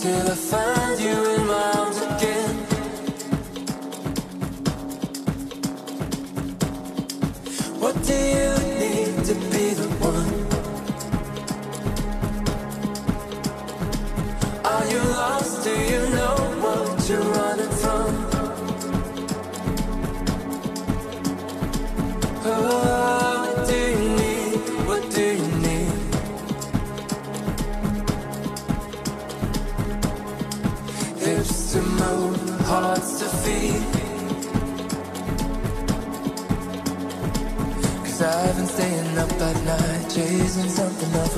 till I find you in my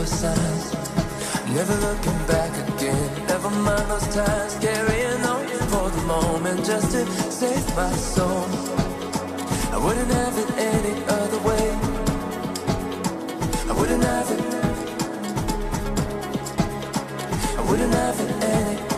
something. Never looking back again. Never mind those times. Carrying on for the moment just to save my soul. I wouldn't have it any other way. I wouldn't have it. I wouldn't have it any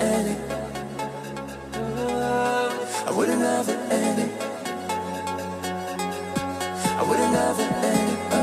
it. I wouldn't have it it. I wouldn't have it it.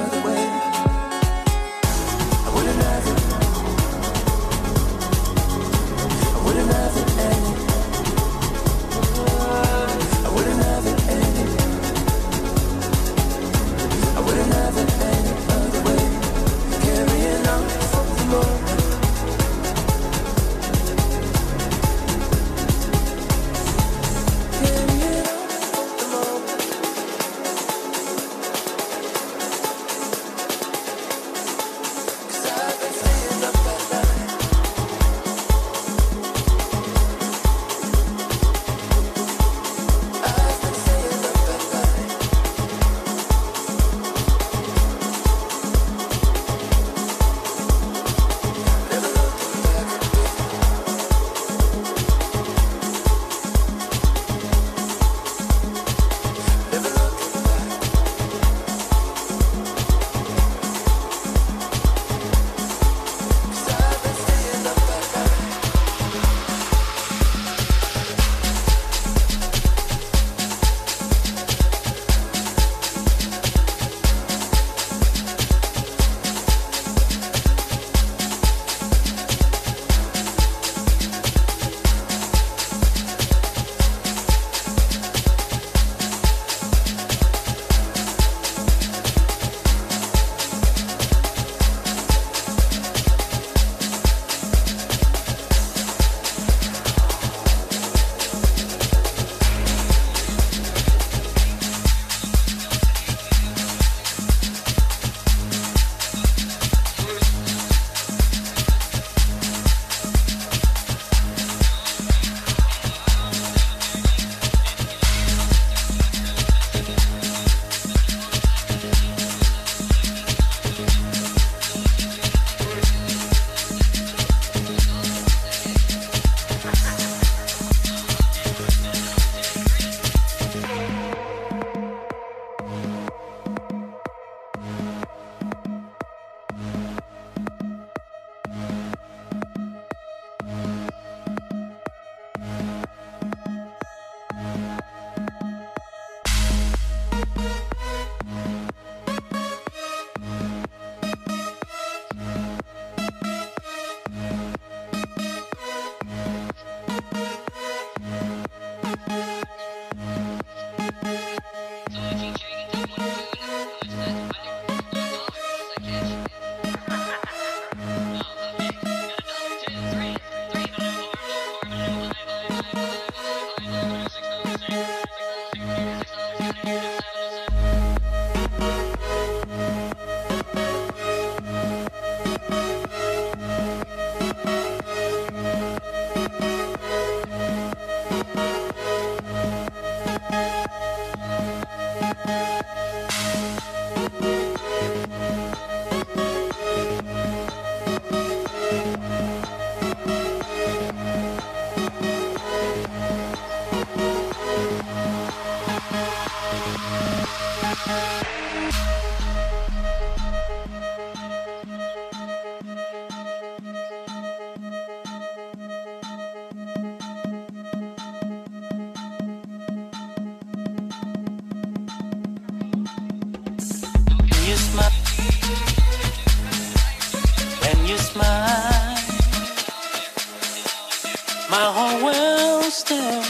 sisters.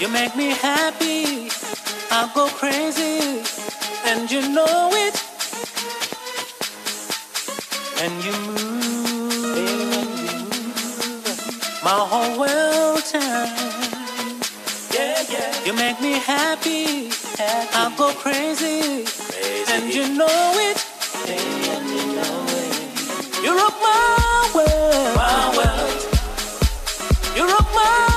You make me happy. I'll go crazy. And you know it. And you move. My whole world turns. Yeah, yeah. You make me happy. happy. I'll go crazy. crazy. And you know it. world.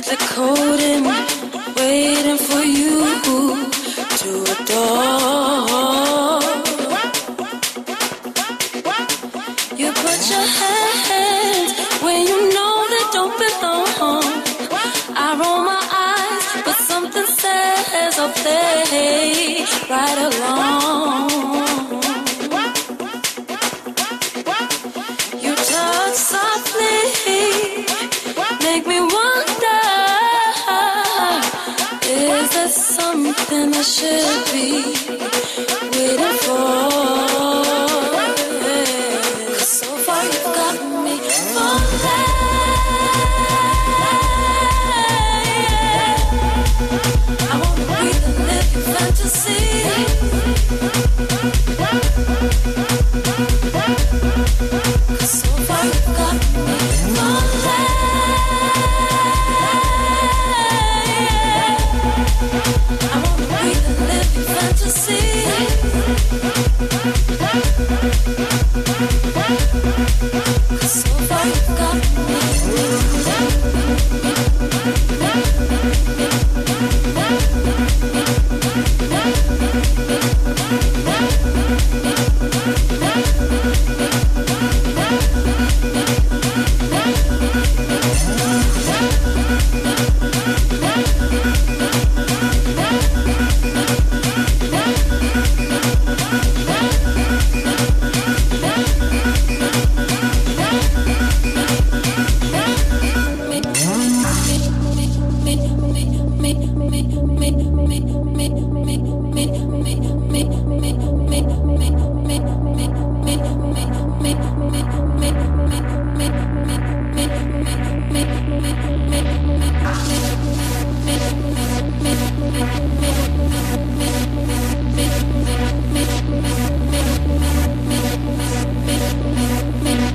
Like chocolate coating, waiting for you to adore. You put your hands where you know they don't belong. I roll my eyes, but something says I'll play right along. I should be Thank What?